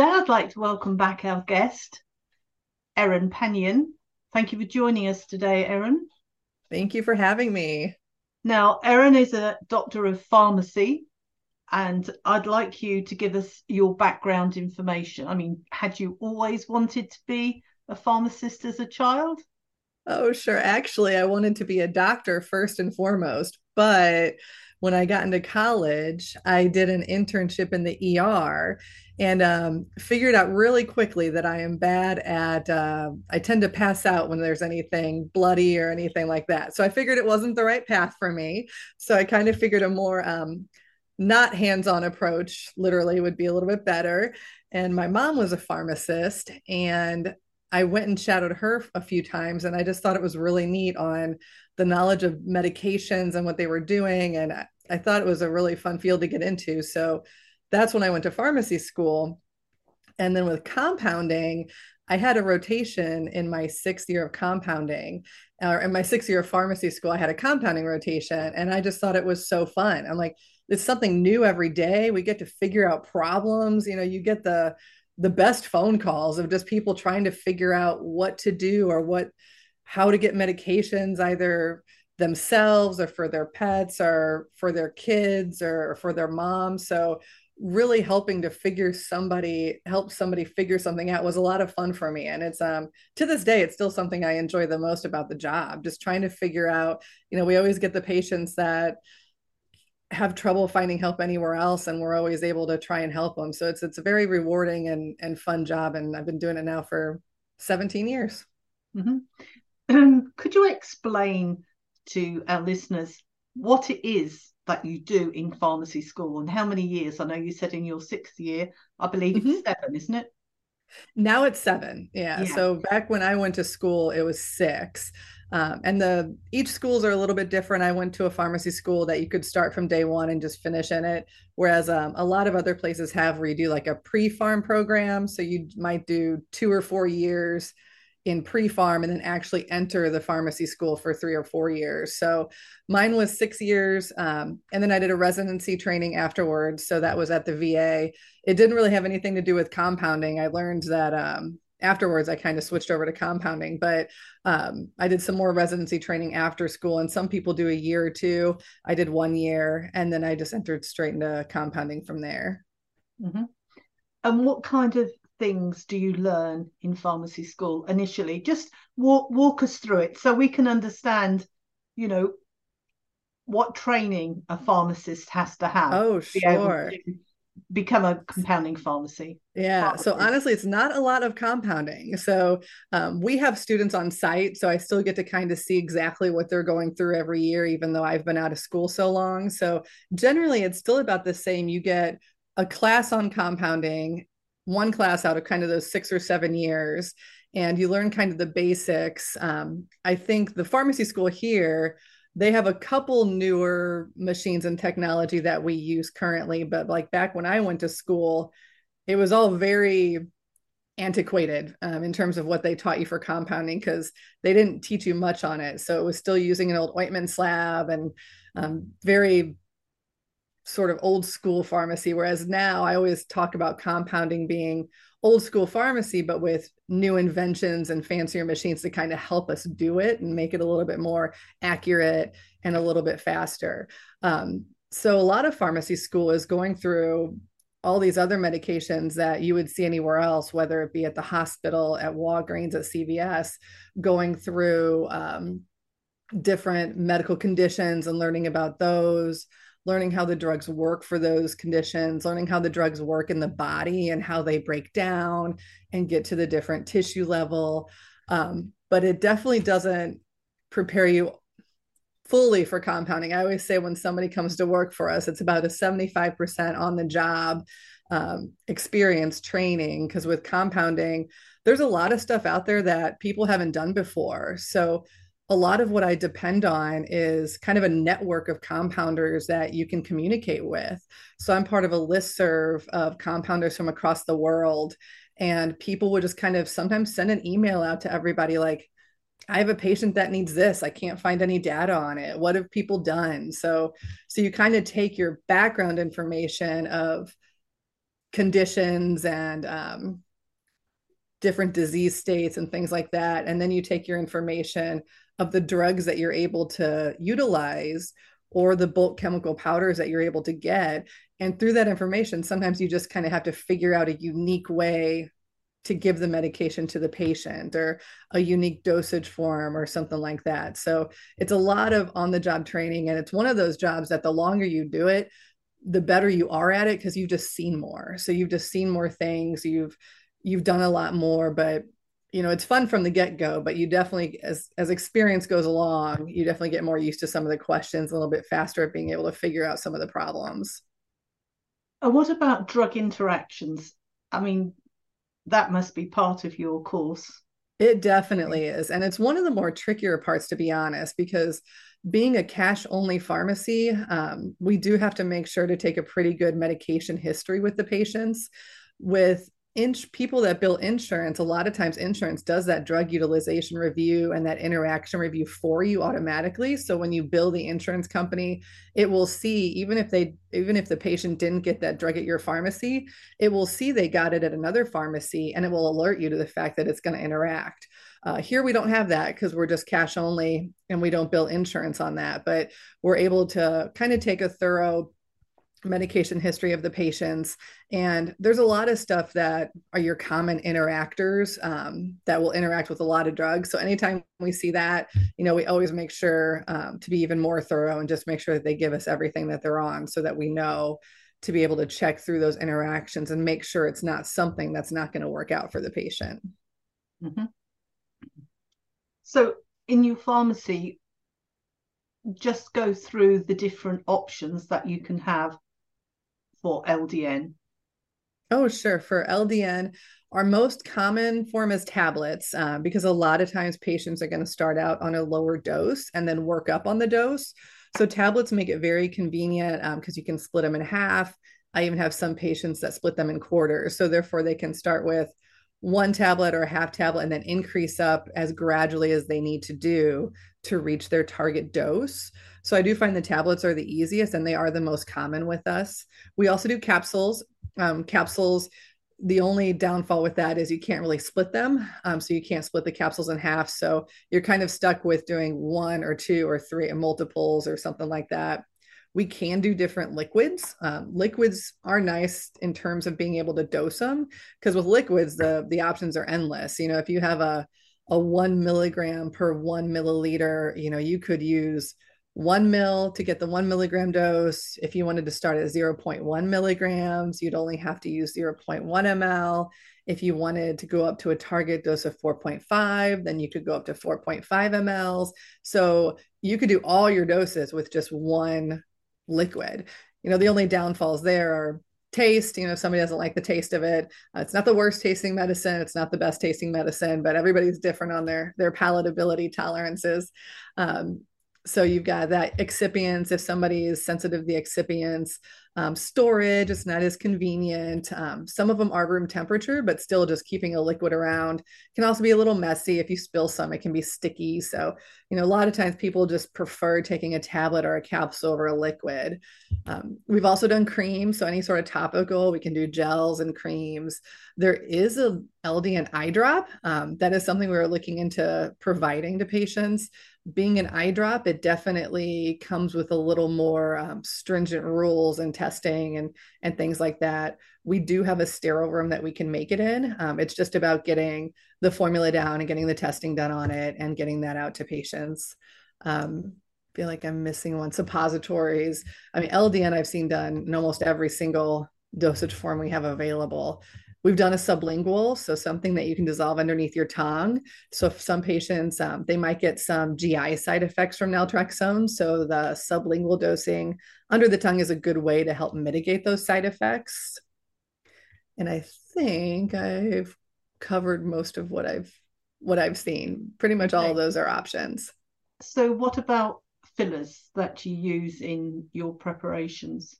Today, I'd like to welcome back our guest, Erin Panian. Thank you for joining us today, Erin. Thank you for having me. Now, Erin is a doctor of pharmacy, and I'd like you to give us your background information. I mean, had you always wanted to be a pharmacist as a child? Oh, sure. Actually, I wanted to be a doctor first and foremost, but when I got into college, I did an internship in the ER and um, figured out really quickly that I am bad at, uh, I tend to pass out when there's anything bloody or anything like that. So I figured it wasn't the right path for me. So I kind of figured a more um, not hands on approach, literally, would be a little bit better. And my mom was a pharmacist and I went and shadowed her a few times and I just thought it was really neat on the knowledge of medications and what they were doing. And I, I thought it was a really fun field to get into. So that's when I went to pharmacy school. And then with compounding, I had a rotation in my sixth year of compounding, or in my sixth year of pharmacy school, I had a compounding rotation. And I just thought it was so fun. I'm like, it's something new every day. We get to figure out problems. You know, you get the the best phone calls of just people trying to figure out what to do or what how to get medications either themselves or for their pets or for their kids or for their mom so really helping to figure somebody help somebody figure something out was a lot of fun for me. And it's um to this day it's still something i enjoy the most about the job just trying to figure out you know we always get the patients that have trouble finding help anywhere else and we're always able to try and help them. So it's it's a very rewarding and and fun job and i've been doing it now for 17 years. Mm-hmm. Um, could you explain to our listeners what it is that you do in pharmacy school and how many years? I know you said in your sixth year, I believe mm-hmm. it's seven, isn't it? Now it's seven. Yeah. yeah. So back when I went to school, it was six. Um, and the each schools are a little bit different. I went to a pharmacy school that you could start from day one and just finish in it, whereas um, a lot of other places have where you do like a pre-pharm program. So you might do two or four years in pre-pharm and then actually enter the pharmacy school for three or four years. So mine was six years um, and then i did a residency training afterwards. So that was at the va it didn't really have anything to do with compounding. I learned that um, afterwards i kind of switched over to compounding but um, i did some more residency training after school and some people do a year or two. I did one year and then i just entered straight into compounding from there. Mm-hmm. and what kind of things do you learn in pharmacy school initially? Just walk walk us through it so we can understand, you know, what training a pharmacist has to have. Oh, sure. become a compounding pharmacy. Yeah. Pharmacist. So honestly, it's not a lot of compounding. So um, we have students on site, so I still get to kind of see exactly what they're going through every year, even though I've been out of school so long. So generally, it's still about the same. You get a class on compounding one class out of kind of those six or seven years and you learn kind of the basics. Um, i think the pharmacy school here they have a couple newer machines and technology that we use currently but like back when i went to school it was all very antiquated um, in terms of what they taught you for compounding because they didn't teach you much on it. So it was still using an old ointment slab and um, very sort of old school pharmacy whereas now i always talk about compounding being old school pharmacy but with new inventions and fancier machines to kind of help us do it and make it a little bit more accurate and a little bit faster. Um, so a lot of pharmacy school is going through all these other medications that you would see anywhere else whether it be at the hospital at walgreens at cvs going through um, different medical conditions and learning about those learning how the drugs work for those conditions, learning how the drugs work in the body and how they break down and get to the different tissue level. Um, but it definitely doesn't prepare you fully for compounding. I always say when somebody comes to work for us, it's about a 75% on the job um, experience training because with compounding, there's a lot of stuff out there that people haven't done before. So a lot of what I depend on is kind of a network of compounders that you can communicate with. So I'm part of a list serve of compounders from across the world. And people would just kind of sometimes send an email out to everybody like, I have a patient that needs this. I can't find any data on it. What have people done? So, so you kind of take your background information of conditions and um, different disease states and things like that, and then you take your information of the drugs that you're able to utilize or the bulk chemical powders that you're able to get. And through that information, sometimes you just kind of have to figure out a unique way to give the medication to the patient or a unique dosage form or something like that. So it's a lot of on the job training. And it's one of those jobs that the longer you do it, the better you are at it because you've just seen more. So you've just seen more things. You've you've done a lot more, but you know it's fun from the get-go but you definitely as as experience goes along you definitely get more used to some of the questions a little bit faster at being able to figure out some of the problems. And what about drug interactions? I mean that must be part of your course. It definitely is and it's one of the more trickier parts to be honest because being a cash only pharmacy um, we do have to make sure to take a pretty good medication history with the patients with inch people that bill insurance a lot of times insurance does that drug utilization review and that interaction review for you automatically. So when you bill the insurance company it will see even if they even if the patient didn't get that drug at your pharmacy it will see they got it at another pharmacy and it will alert you to the fact that it's going to interact. Uh, here we don't have that because we're just cash only and we don't bill insurance on that but we're able to kind of take a thorough medication history of the patients. And there's a lot of stuff that are your common interactors um, that will interact with a lot of drugs. So anytime we see that you know we always make sure um, to be even more thorough and just make sure that they give us everything that they're on so that we know to be able to check through those interactions and make sure it's not something that's not going to work out for the patient. Mm-hmm. so in your pharmacy just go through the different options that you can have for LDN? Oh, sure. For LDN, our most common form is tablets uh, because a lot of times patients are going to start out on a lower dose and then work up on the dose. So tablets make it very convenient because um, you can split them in half. I even have some patients that split them in quarters. So therefore, they can start with one tablet or a half tablet and then increase up as gradually as they need to do to reach their target dose. So I do find the tablets are the easiest and they are the most common with us. We also do capsules. Um, capsules, the only downfall with that is you can't really split them. Um, so you can't split the capsules in half. So you're kind of stuck with doing one or two or three multiples or something like that we can do different liquids. Um, liquids are nice in terms of being able to dose them because with liquids the the options are endless. You know, if you have a a one milligram per one milliliter, you know, you could use one mil to get the one milligram dose. If you wanted to start at 0.1 milligrams, you'd only have to use 0.1 ml. If you wanted to go up to a target dose of 4.5, then you could go up to 4.5 mLs. So you could do all your doses with just one liquid. You know, the only downfalls there are taste. You know, if somebody doesn't like the taste of it, uh, it's not the worst tasting medicine. It's not the best tasting medicine, but everybody's different on their their palatability tolerances. Um, so you've got that excipients. If somebody is sensitive to the excipients, um, storage it's not as convenient um, some of them are room temperature but still just keeping a liquid around. Can also be a little messy if you spill some it can be sticky so you know a lot of times people just prefer taking a tablet or a capsule over a liquid. Um, we've also done cream so any sort of topical we can do gels and creams. There is a ldn eye drop um, that is something we are looking into providing to patients being an eye drop, it definitely comes with a little more um, stringent rules and testing and and things like that. We do have a sterile room that we can make it in. Um, it's just about getting the formula down and getting the testing done on it and getting that out to patients. Um, feel like I'm missing one. Suppositories. I mean, LDN I've seen done in almost every single dosage form we have available. We've done a sublingual, so something that you can dissolve underneath your tongue. So if some patients, um, they might get some GI side effects from naltrexone. So the sublingual dosing under the tongue is a good way to help mitigate those side effects. and I think I've covered most of what I've what I've seen. Pretty much all of those are options. So what about fillers that you use in your preparations?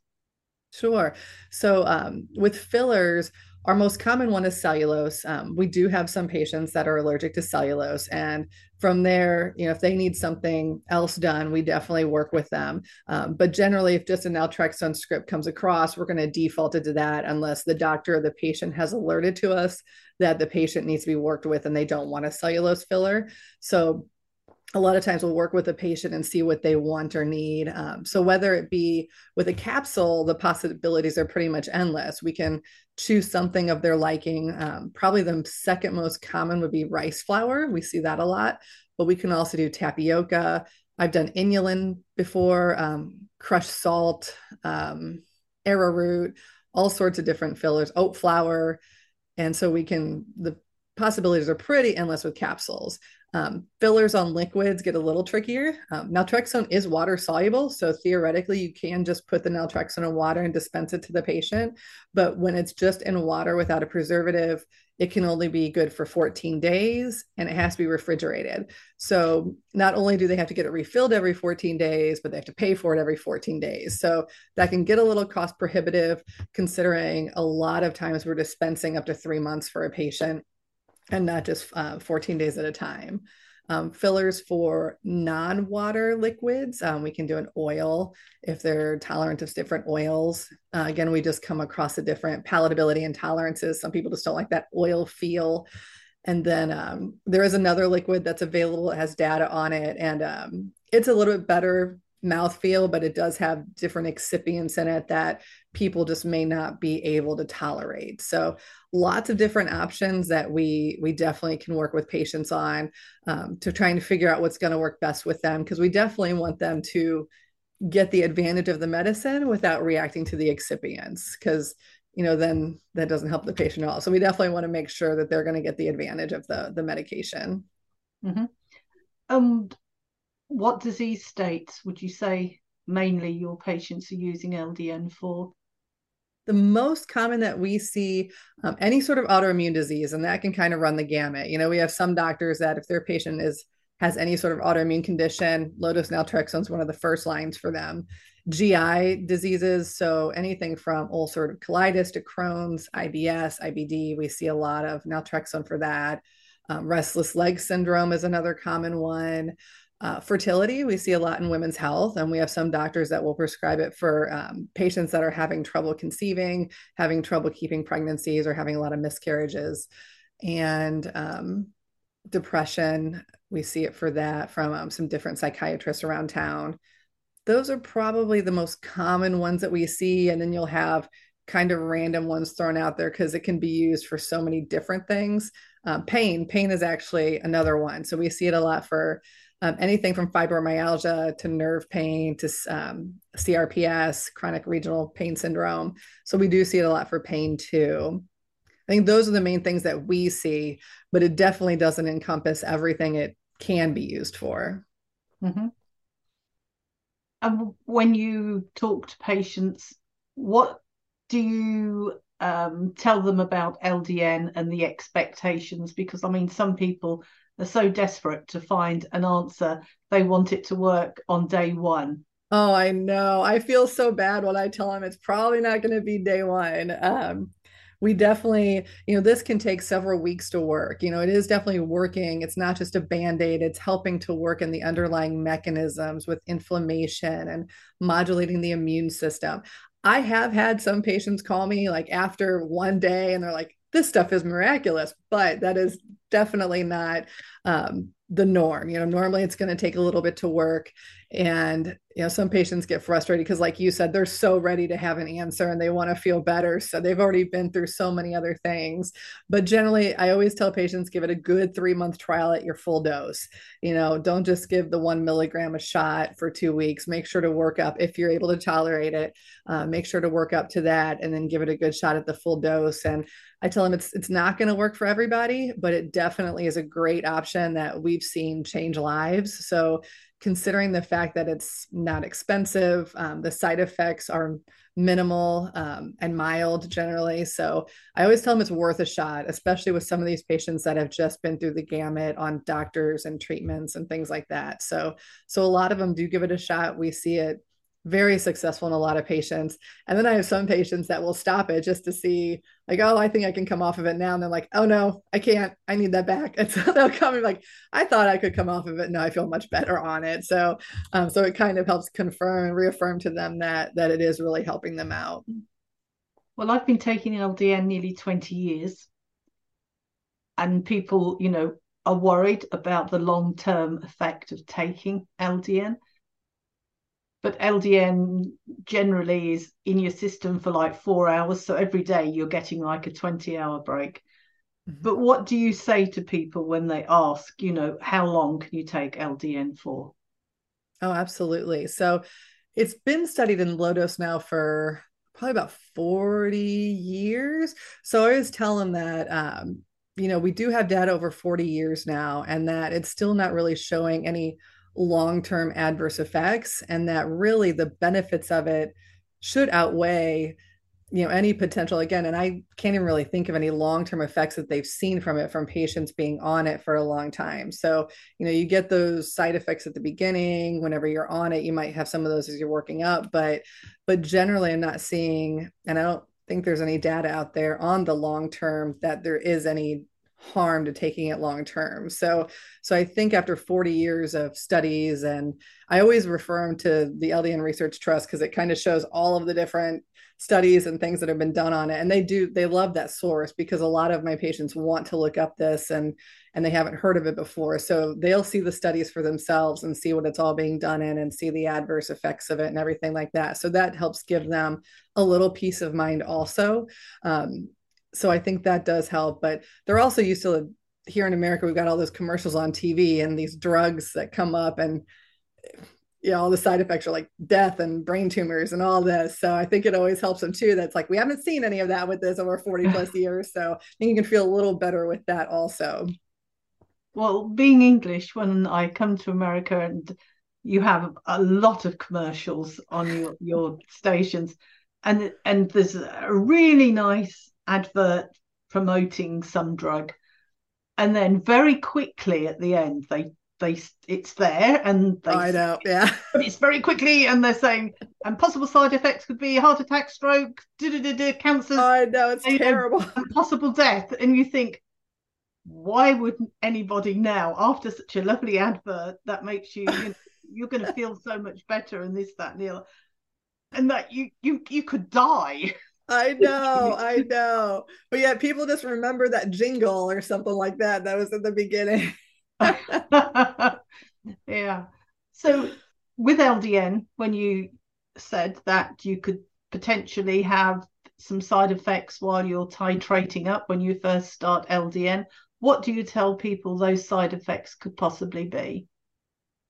Sure. So um, with fillers, our most common one is cellulose. Um, we do have some patients that are allergic to cellulose, and from there, you know, if they need something else done, we definitely work with them. Um, but generally, if just an naltrexone script comes across, we're going to default it to that unless the doctor or the patient has alerted to us that the patient needs to be worked with and they don't want a cellulose filler. So a lot of times we'll work with a patient and see what they want or need. Um, so whether it be with a capsule, the possibilities are pretty much endless. We can choose something of their liking. Um, probably the second most common would be rice flour. We see that a lot, but we can also do tapioca. I've done inulin before, um, crushed salt, um, arrowroot, all sorts of different fillers, oat flour. And so we can, the possibilities are pretty endless with capsules. Um, fillers on liquids get a little trickier. Um, naltrexone is water soluble, so theoretically you can just put the naltrexone in water and dispense it to the patient. But when it's just in water without a preservative, it can only be good for 14 days and it has to be refrigerated. So not only do they have to get it refilled every 14 days, but they have to pay for it every 14 days. So that can get a little cost prohibitive considering a lot of times we're dispensing up to three months for a patient and not just uh, 14 days at a time. Um, fillers for non-water liquids. Um, we can do an oil if they're tolerant of different oils. Uh, again, we just come across the different palatability and tolerances. Some people just don't like that oil feel. And then um, there is another liquid that's available, it has data on it, and um, it's a little bit better mouthfeel, but it does have different excipients in it that people just may not be able to tolerate. So lots of different options that we we definitely can work with patients on um, to trying to figure out what's going to work best with them because we definitely want them to get the advantage of the medicine without reacting to the excipients because you know then that doesn't help the patient at all so we definitely want to make sure that they're going to get the advantage of the the medication mm-hmm. um what disease states would you say mainly your patients are using ldn for? The most common that we see um, any sort of autoimmune disease and that can kind of run the gamut. You know we have some doctors that if their patient is has any sort of autoimmune condition low dose naltrexone is one of the first lines for them. Gi diseases so anything from ulcerative colitis to crohn's ibs ibd we see a lot of naltrexone for that. Um, restless leg syndrome is another common one uh, fertility, we see a lot in women's health, and we have some doctors that will prescribe it for um, patients that are having trouble conceiving, having trouble keeping pregnancies, or having a lot of miscarriages. And um, depression, we see it for that from um, some different psychiatrists around town. Those are probably the most common ones that we see. And then you'll have kind of random ones thrown out there because it can be used for so many different things. Um, pain, pain is actually another one. So we see it a lot for um, anything from fibromyalgia to nerve pain to um, CRPS, chronic regional pain syndrome. So we do see it a lot for pain too. I think those are the main things that we see, but it definitely doesn't encompass everything it can be used for. Mm-hmm. And when you talk to patients, what do you um, tell them about LDN and the expectations? Because I mean, some people are so desperate to find an answer. They want it to work on day one. Oh, I know. I feel so bad when I tell them it's probably not going to be day one. Um, we definitely, you know, this can take several weeks to work. You know, it is definitely working. It's not just a band aid, it's helping to work in the underlying mechanisms with inflammation and modulating the immune system. I have had some patients call me like after one day and they're like, this stuff is miraculous, but that is definitely not um, the norm. You know, normally it's going to take a little bit to work. And, you know, some patients get frustrated because, like you said, they're so ready to have an answer and they want to feel better. So they've already been through so many other things. But generally, I always tell patients give it a good three month trial at your full dose. You know, don't just give the one milligram a shot for two weeks. Make sure to work up if you're able to tolerate it. Uh, make sure to work up to that and then give it a good shot at the full dose. And I tell them it's it's not going to work for everybody, but it definitely is a great option that we've seen change lives. So considering the fact that it's not expensive, um, the side effects are minimal um, and mild generally. So I always tell them it's worth a shot, especially with some of these patients that have just been through the gamut on doctors and treatments and things like that. So so a lot of them do give it a shot. We see it very successful in a lot of patients. And then I have some patients that will stop it just to see, like, oh, I think I can come off of it now. And they're like, oh no, I can't. I need that back. And so they'll come and like, I thought I could come off of it. No, I feel much better on it. So, um, so it kind of helps confirm and reaffirm to them that that it is really helping them out. Well, I've been taking LDN nearly 20 years. And people, you know, are worried about the long term effect of taking LDN but LDN generally is in your system for like four hours. So every day you're getting like a 20 hour break. Mm-hmm. But what do you say to people when they ask, you know, how long can you take LDN for? Oh, absolutely. So it's been studied in low dose now for probably about 40 years. So I always tell them that, um, you know, we do have data over 40 years now, and that it's still not really showing any long-term adverse effects and that really the benefits of it should outweigh you know any potential again and i can't even really think of any long-term effects that they've seen from it from patients being on it for a long time. So you know you get those side effects at the beginning whenever you're on it you might have some of those as you're working up but but generally i'm not seeing and i don't think there's any data out there on the long term that there is any harm to taking it long term. So so I think after 40 years of studies and I always refer them to the LDN Research Trust because it kind of shows all of the different studies and things that have been done on it. And they do they love that source because a lot of my patients want to look up this and and they haven't heard of it before. So they'll see the studies for themselves and see what it's all being done in and see the adverse effects of it and everything like that. So that helps give them a little peace of mind also. Um, so I think that does help. But they're also used to here in America, we've got all those commercials on TV and these drugs that come up and you know all the side effects are like death and brain tumors and all this so i think it always helps them too that's like we haven't seen any of that with this over 40 plus years so i think you can feel a little better with that also well being english when i come to america and you have a lot of commercials on your, your stations and and there's a really nice advert promoting some drug. And then very quickly at the end they they it's there and they I know yeah. But it's very quickly and they're saying and possible side effects could be heart attack stroke cancer I know it's terrible. and possible death. And you think why would anybody now after such a lovely advert that makes you, you know, you're going to feel so much better and this that and the other and that you you you could die I know, I know. But yet people just remember that jingle or something like that that was at the beginning. yeah. So with LDN, when you said that you could potentially have some side effects while you're titrating up when you first start LDN, what do you tell people those side effects could possibly be?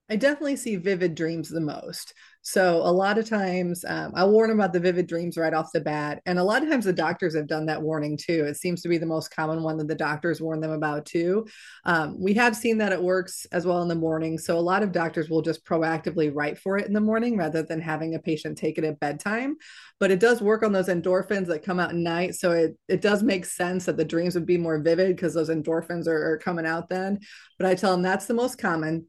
I definitely see vivid dreams the most. So a lot of times um, I warn them about the vivid dreams right off the bat. And a lot of times the doctors have done that warning too. It seems to be the most common one that the doctors warn them about too. Um, we have seen that it works as well in the morning. So a lot of doctors will just proactively write for it in the morning rather than having a patient take it at bedtime. But it does work on those endorphins that come out at night. So it, it does make sense that the dreams would be more vivid because those endorphins are, are coming out then. But I tell them that's the most common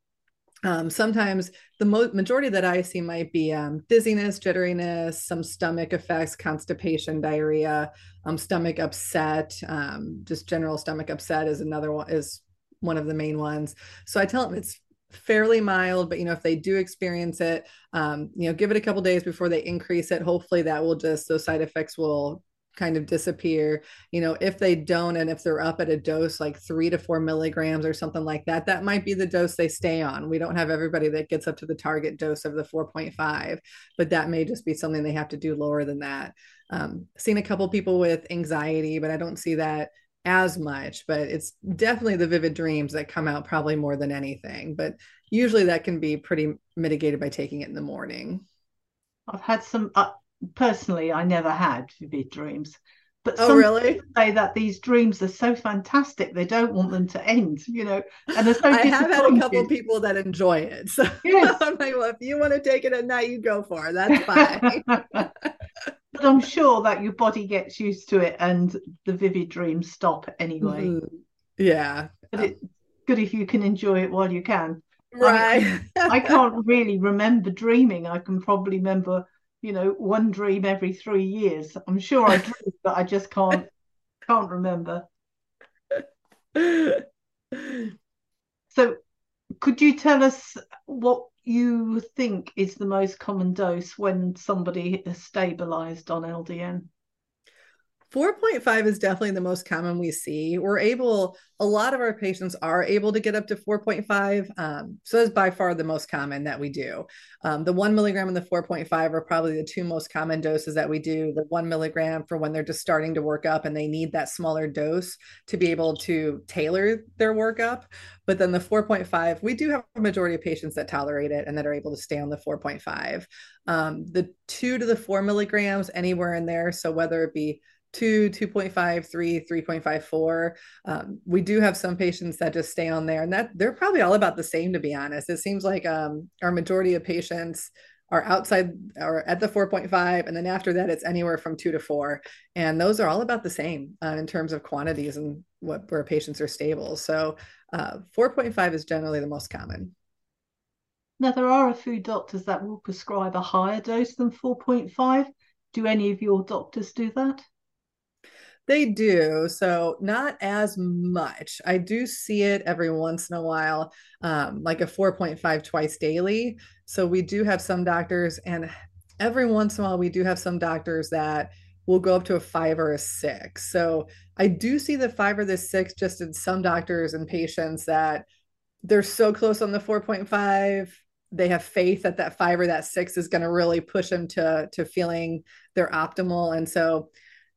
um, sometimes the mo- majority that I see might be um, dizziness, jitteriness, some stomach effects, constipation, diarrhea, um, stomach upset, um, just general stomach upset is another one is one of the main ones. So I tell them it's fairly mild, but you know if they do experience it, um, you know give it a couple days before they increase it. Hopefully that will just those side effects will kind of disappear you know if they don't and if they're up at a dose like three to four milligrams or something like that that might be the dose they stay on. We don't have everybody that gets up to the target dose of the 4.5 but that may just be something they have to do lower than that. Um, seen a couple people with anxiety but i don't see that as much but it's definitely the vivid dreams that come out probably more than anything but usually that can be pretty mitigated by taking it in the morning. I've had some uh, personally, I never had vivid dreams, But oh, some really? say that these dreams are so fantastic they don't want them to end, you know. And so I have had a couple people that enjoy it. So Yes. I'm like, well, if you want to take it at night, you go for it. That's fine. but I'm sure that your body gets used to it and the vivid dreams stop anyway. Mhm. Yeah. But it's good if you can enjoy it while you can. Right. I can't really remember dreaming. I can probably remember, you know, one dream every three years. I'm sure I dream, but I just can't can't remember. So, could you tell us what you think is the most common dose when somebody is stabilized on LDN? 4.5 is definitely the most common we see. We're able, a lot of our patients are able to get up to 4.5. Um, so that's by far the most common that we do. Um, the one milligram and the 4.5 are probably the two most common doses that we do. The one milligram for when they're just starting to work up and they need that smaller dose to be able to tailor their workup. But then the 4.5, we do have a majority of patients that tolerate it and that are able to stay on the 4.5. Um, the two to the four milligrams, anywhere in there. So whether it be two, 2.5, three, 3.54. Um, we do have some patients that just stay on there, and that they're probably all about the same, to be honest. It seems like um, our majority of patients are outside or at the 4.5, and then after that, it's anywhere from two to four. And those are all about the same uh, in terms of quantities and what where patients are stable. So uh, 4.5 is generally the most common. Now, there are a few doctors that will prescribe a higher dose than 4.5. Do any of your doctors do that? They do. So, not as much. I do see it every once in a while, um, like a 4.5 twice daily. So, we do have some doctors, and every once in a while, we do have some doctors that will go up to a five or a six. So, I do see the five or the six just in some doctors and patients that they're so close on the 4.5 they have faith that that five or that six is going to really push them to to feeling they're optimal and so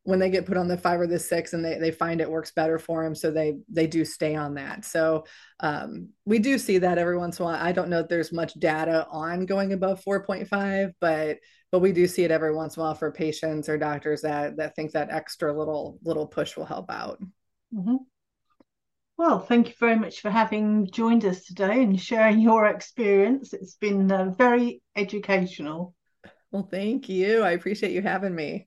when they get put on the five or the six and they, they find it works better for them so they they do stay on that so um, we do see that every once in a while i don't know if there's much data on going above 4.5 but but we do see it every once in a while for patients or doctors that that think that extra little little push will help out mm-hmm. Well, thank you very much for having joined us today and sharing your experience. It's been uh, very educational. Well, thank you. I appreciate you having me.